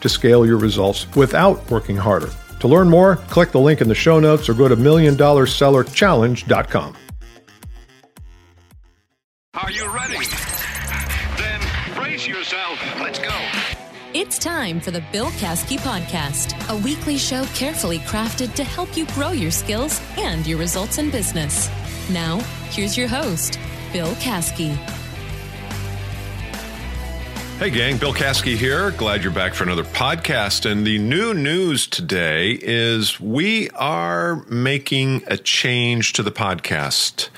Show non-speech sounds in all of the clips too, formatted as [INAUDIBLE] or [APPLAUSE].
to scale your results without working harder. To learn more, click the link in the show notes or go to milliondollarsellerchallenge.com. Are you ready? Then brace yourself. Let's go. It's time for the Bill Caskey Podcast, a weekly show carefully crafted to help you grow your skills and your results in business. Now, here's your host, Bill Caskey. Hey, gang, Bill Caskey here. Glad you're back for another podcast. And the new news today is we are making a change to the podcast.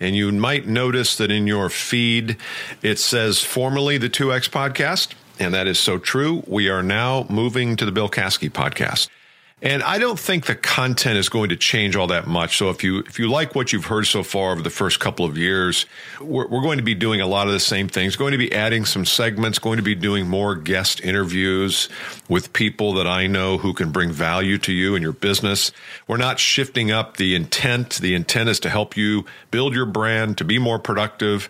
And you might notice that in your feed, it says formerly the 2X podcast. And that is so true. We are now moving to the Bill Caskey podcast. And I don't think the content is going to change all that much. So if you if you like what you've heard so far over the first couple of years, we're, we're going to be doing a lot of the same things. Going to be adding some segments. Going to be doing more guest interviews with people that I know who can bring value to you and your business. We're not shifting up the intent. The intent is to help you build your brand, to be more productive,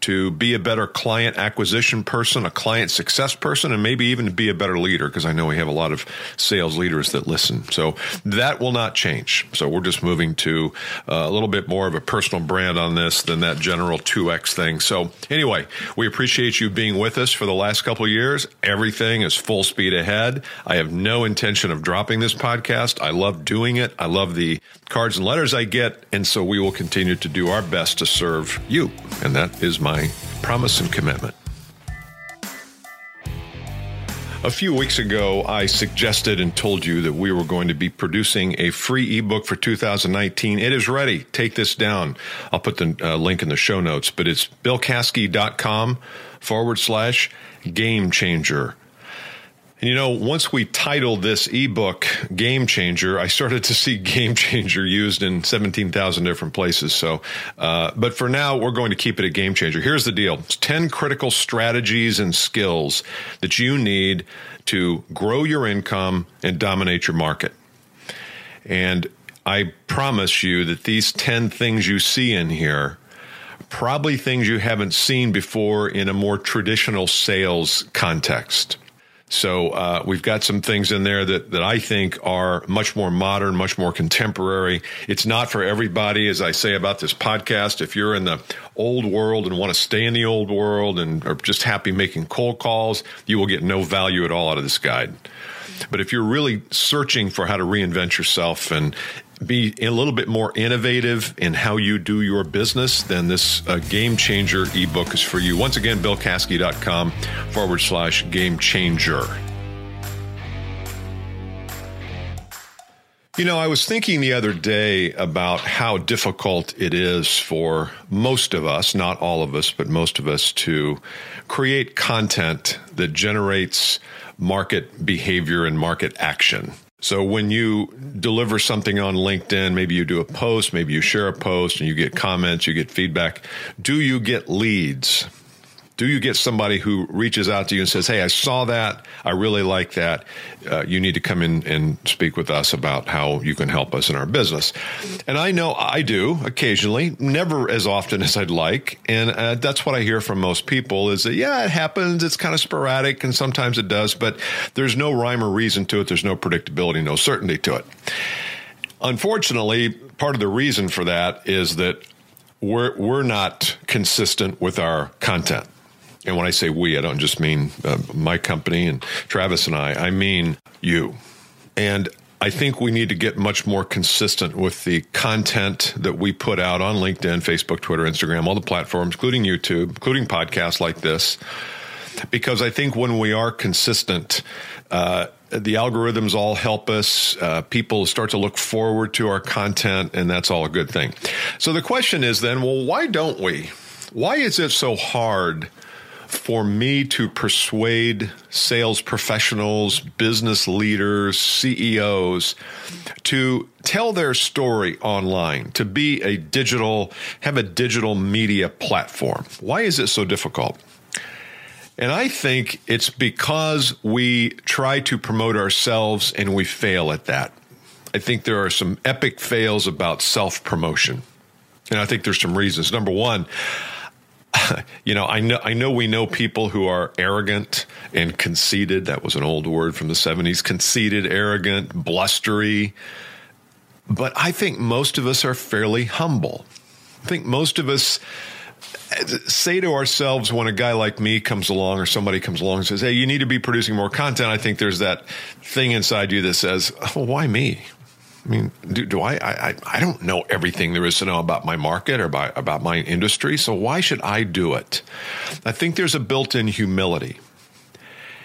to be a better client acquisition person, a client success person, and maybe even to be a better leader, because I know we have a lot of sales leaders that listen. So that will not change. So we're just moving to uh, a little bit more of a personal brand on this than that general 2X thing. So anyway, we appreciate you being with us for the last couple years. Everything is full speed ahead. I have no intention of dropping this podcast. I love doing it. I love the cards and letters I get. And so we will continue to do our best to serve you. And that is my promise and commitment. A few weeks ago, I suggested and told you that we were going to be producing a free ebook for 2019. It is ready. Take this down. I'll put the uh, link in the show notes, but it's billcaskey.com forward slash game changer. And you know, once we titled this ebook Game Changer, I started to see Game Changer used in 17,000 different places. So, uh, but for now, we're going to keep it a Game Changer. Here's the deal it's 10 critical strategies and skills that you need to grow your income and dominate your market. And I promise you that these 10 things you see in here probably things you haven't seen before in a more traditional sales context. So uh, we've got some things in there that that I think are much more modern, much more contemporary. It's not for everybody, as I say about this podcast. If you're in the old world and want to stay in the old world and are just happy making cold calls, you will get no value at all out of this guide. But if you're really searching for how to reinvent yourself and be a little bit more innovative in how you do your business, then this uh, Game Changer ebook is for you. Once again, billcaskey.com forward slash game changer. You know, I was thinking the other day about how difficult it is for most of us, not all of us, but most of us, to create content that generates market behavior and market action. So when you deliver something on LinkedIn, maybe you do a post, maybe you share a post and you get comments, you get feedback. Do you get leads? Do you get somebody who reaches out to you and says, Hey, I saw that. I really like that. Uh, you need to come in and speak with us about how you can help us in our business. And I know I do occasionally, never as often [LAUGHS] as I'd like. And uh, that's what I hear from most people is that, yeah, it happens. It's kind of sporadic and sometimes it does, but there's no rhyme or reason to it. There's no predictability, no certainty to it. Unfortunately, part of the reason for that is that we're, we're not consistent with our content. And when I say we, I don't just mean uh, my company and Travis and I, I mean you. And I think we need to get much more consistent with the content that we put out on LinkedIn, Facebook, Twitter, Instagram, all the platforms, including YouTube, including podcasts like this. Because I think when we are consistent, uh, the algorithms all help us. Uh, people start to look forward to our content, and that's all a good thing. So the question is then, well, why don't we? Why is it so hard for me to persuade sales professionals, business leaders, CEOs to tell their story online, to be a digital, have a digital media platform. Why is it so difficult? And I think it's because we try to promote ourselves and we fail at that. I think there are some epic fails about self promotion. And I think there's some reasons. Number one, [LAUGHS] you know, I know I know we know people who are arrogant and conceited. That was an old word from the 70s. Conceited, arrogant, blustery. But I think most of us are fairly humble. I think most of us eh, say to ourselves when a guy like me comes along or somebody comes along and says, Hey, you need to be producing more content. I think there's that thing inside you that says, oh, Why me? I mean, do, do I, I? I don't know everything there is to know about my market or about, about my industry. So why should I do it? I think there's a built-in humility,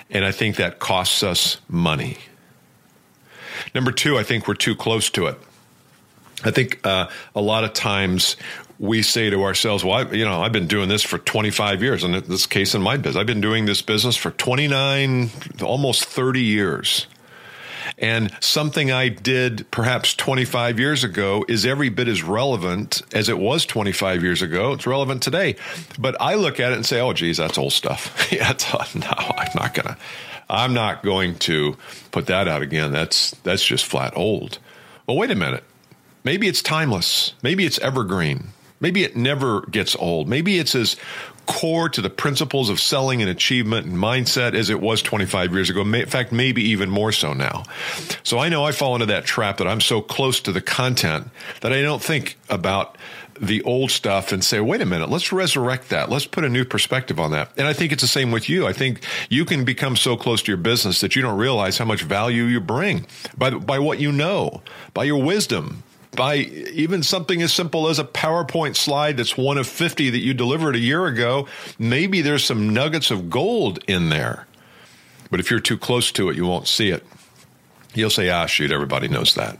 and I think that costs us money. Number two, I think we're too close to it. I think uh, a lot of times we say to ourselves, "Well, I, you know, I've been doing this for 25 years, and in this case in my business, I've been doing this business for 29, almost 30 years." And something I did perhaps 25 years ago is every bit as relevant as it was 25 years ago. It's relevant today. But I look at it and say, oh, geez, that's old stuff. [LAUGHS] yeah, uh, no, I'm not going to. I'm not going to put that out again. That's that's just flat old. Well, wait a minute. Maybe it's timeless. Maybe it's evergreen. Maybe it never gets old. Maybe it's as core to the principles of selling and achievement and mindset as it was 25 years ago. In fact, maybe even more so now. So I know I fall into that trap that I'm so close to the content that I don't think about the old stuff and say, wait a minute, let's resurrect that. Let's put a new perspective on that. And I think it's the same with you. I think you can become so close to your business that you don't realize how much value you bring by, by what you know, by your wisdom, by even something as simple as a PowerPoint slide that's one of 50 that you delivered a year ago, maybe there's some nuggets of gold in there. But if you're too close to it, you won't see it. You'll say, ah, shoot, everybody knows that.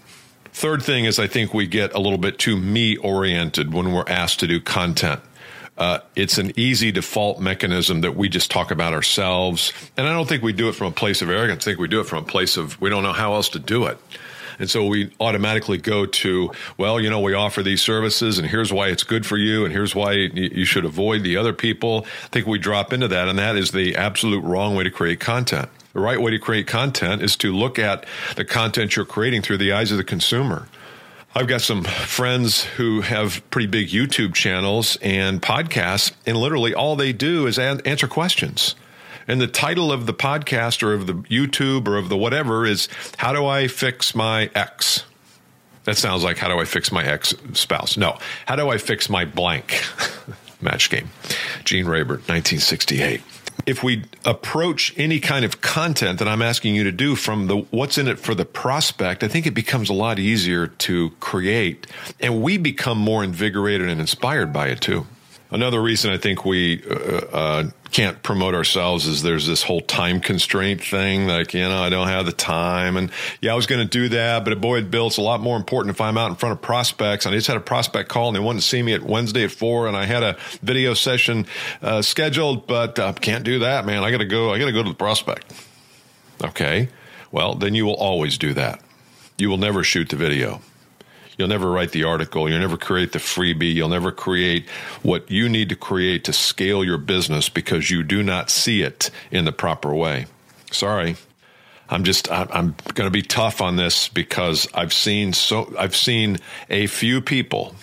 Third thing is, I think we get a little bit too me oriented when we're asked to do content. Uh, it's an easy default mechanism that we just talk about ourselves. And I don't think we do it from a place of arrogance. I think we do it from a place of we don't know how else to do it. And so we automatically go to, well, you know, we offer these services and here's why it's good for you and here's why you should avoid the other people. I think we drop into that and that is the absolute wrong way to create content. The right way to create content is to look at the content you're creating through the eyes of the consumer. I've got some friends who have pretty big YouTube channels and podcasts, and literally all they do is answer questions. And the title of the podcast or of the YouTube or of the whatever is How Do I Fix My Ex? That sounds like How Do I Fix My Ex Spouse? No. How Do I Fix My Blank? [LAUGHS] Match game. Gene Rayburn, 1968 if we approach any kind of content that I'm asking you to do from the what's in it for the prospect, I think it becomes a lot easier to create and we become more invigorated and inspired by it too. Another reason I think we uh, uh, can't promote ourselves is there's this whole time constraint thing. Like, you know, I don't have the time. And yeah, I was going to do that, but boy, Bill, it's a lot more important if I'm out in front of prospects. And I just had a prospect call and they wanted to see me at Wednesday at four. And I had a video session uh, scheduled, but uh, can't do that, man. I got to go. I got to go to the prospect. Okay. Well, then you will always do that. You will never shoot the video. You'll never write the article. You'll never create the freebie. You'll never create what you need to create to scale your business because you do not see it in the proper way. Sorry. I'm just I'm going to be tough on this because I've seen so I've seen a few people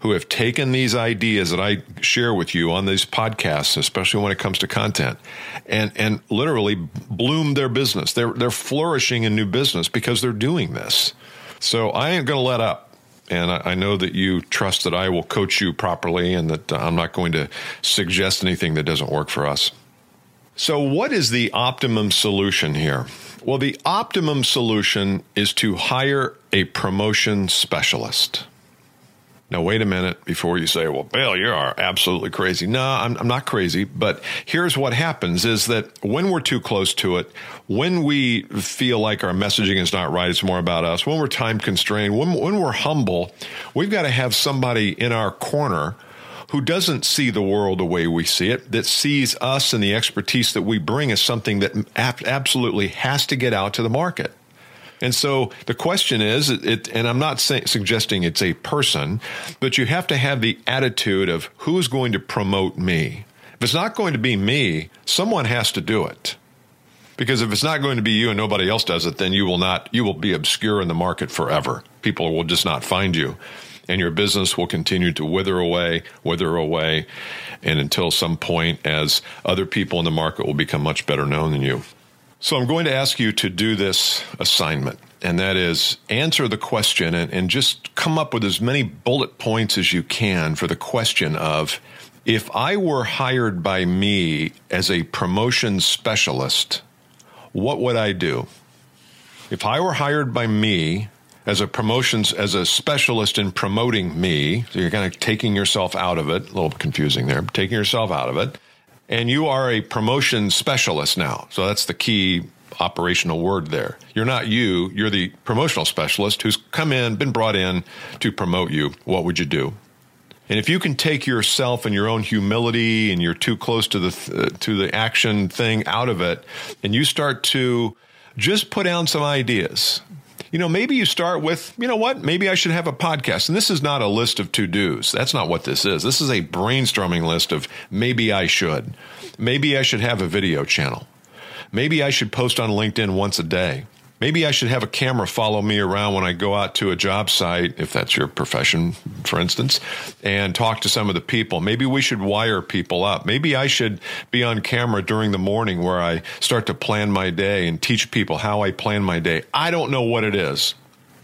who have taken these ideas that I share with you on these podcasts, especially when it comes to content, and and literally bloomed their business. They're they're flourishing in new business because they're doing this. So I ain't going to let up. And I, I, know that you trust that I will coach you properly and that uh, I'm not going to suggest anything that doesn't work for us. So, what is the optimum solution here? Well, the optimum solution is to hire a promotion specialist. Now, wait a minute before you say, well, Bill, you are absolutely crazy. No, I'm, I'm, not crazy. But here's what happens is that when we're too close to it, when we feel like our messaging is not right, it's more about us, when we're time constrained, when, when we're humble, we've got to have somebody in our corner who doesn't see the world the way we see it, that sees us and the expertise that we bring as something that absolutely has to get out to the market. And so the question is, it, and I'm not say, suggesting it's a person, but you have to have the attitude of who's going to promote me. If it's not going to be me, someone has to do it. Because if it's not going to be you and nobody else does it, then you will not, you will be obscure in the market forever. People will just not find you. And your business will continue to wither away, wither away, and until some point as other people in the market will become much better known than you. So I'm going to ask you to do this assignment, and that is answer the question and, and just come up with as many bullet points as you can for the question of if I were hired by me as a promotion specialist, what would I do? If I were hired by me as a promotions as a specialist in promoting me, so you're kind of taking yourself out of it, a little confusing there, taking yourself out of it, and you are a promotion specialist now. So that's the key operational word there. You're not you, you're the promotional specialist who's come in, been brought in to promote you. What would you do? And if you can take yourself and your own humility and you're too close to the uh, to the action thing out of it and you start to just put down some ideas. You know, maybe you start with, you know what? Maybe I should have a podcast. And this is not a list of to-dos. That's not what this is. This is a brainstorming list of maybe I should. Maybe I should have a video channel. Maybe I should post on LinkedIn once a day. Maybe I should have a camera follow me around when I go out to a job site, if that's your profession, for instance, and talk to some of the people. Maybe we should wire people up. Maybe I should be on camera during the morning where I start to plan my day and teach people how I plan my day. I don't know what it is.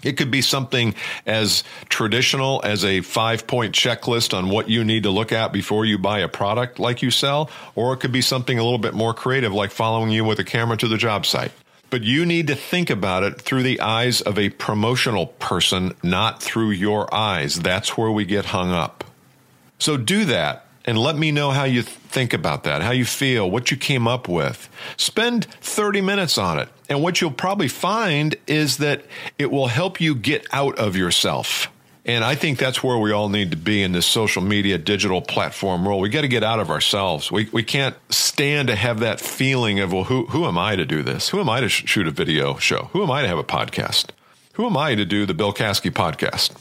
It could be something as traditional as a five point checklist on what you need to look at before you buy a product like you sell, or it could be something a little bit more creative like following you with a camera to the job site but you need to think about it through the eyes of a promotional person, not through your eyes. That's where we get hung up. So do that and let me know how you think about that, how you feel, what you came up with. Spend 30 minutes on it. And what you'll probably find is that it will help you get out of yourself. And I think that's where we all need to be in this social media, digital platform world. We got to get out of ourselves. We, we can't stand to have that feeling of, well, who, who am I to do this? Who am I to sh- shoot a video show? Who am I to have a podcast? Who am I to do the Bill Caskey podcast?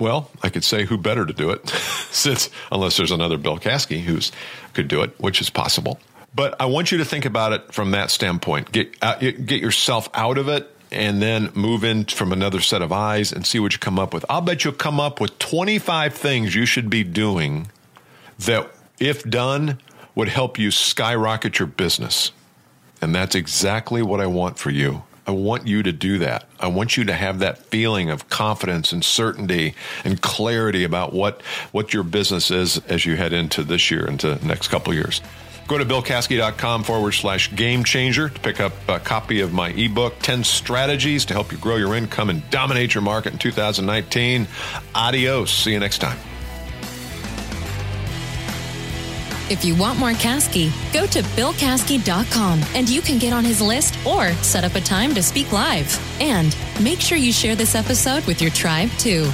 Well, I could say who better to do it, [LAUGHS] since unless there's another Bill Caskey who's could do it, which is possible. But I want you to think about it from that standpoint. Get uh, get yourself out of it and then move in from another set of eyes and see what you come up with. I'll bet you'll come up with 25 things you should be doing that, if done, would help you skyrocket your business. And that's exactly what I want for you. I want you to do that. I want you to have that feeling of confidence and certainty and clarity about what, what your business is as you head into this year, into the next couple years. Go to billcaskey.com forward slash game changer to pick up a copy of my ebook, 10 Strategies to Help You Grow Your Income and Dominate Your Market in 2019. Adios. See you next time. If you want more Caskey, go to billcaskey.com and you can get on his list or set up a time to speak live. And make sure you share this episode with your tribe too.